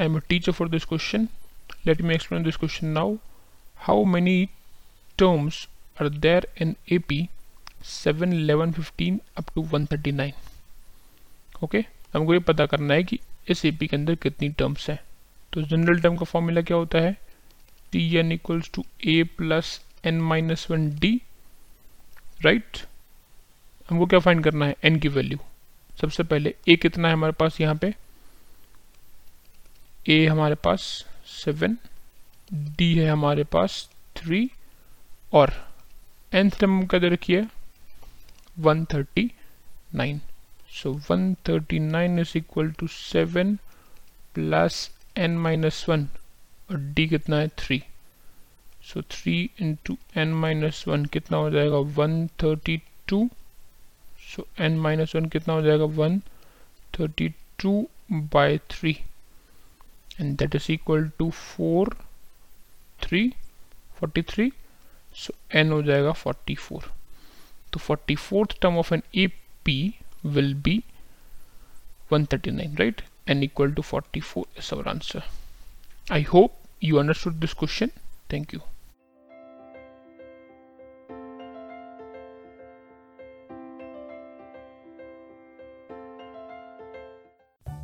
I am a teacher for this question. Let me explain this question now. How many terms are there in AP 7, 11, 15 up to 139? Okay हमको ये पता करना है कि इस AP के अंदर कितनी टर्म्स हैं। तो जनरल टर्म का फॉर्मूला क्या होता है? T N equals to A plus N minus one D right हमको क्या फाइंड करना है? एन की वैल्यू सबसे पहले ए कितना है हमारे पास यहाँ पे? ए हमारे पास सेवन डी है हमारे पास थ्री और एंथ टर्म क्या दे रखी है one thirty nine so 139 is equal to 7 plus n minus 1 और डी कितना है? Three so three into n minus one कितना हो जाएगा? One thirty two so n minus one कितना हो जाएगा? 132 by 3 and that is equal to 4 3 43 so n हो जाएगा 44 तो 44th term of an AP will be 139 right n equal to 44 is our answer i hope you understood this question thank you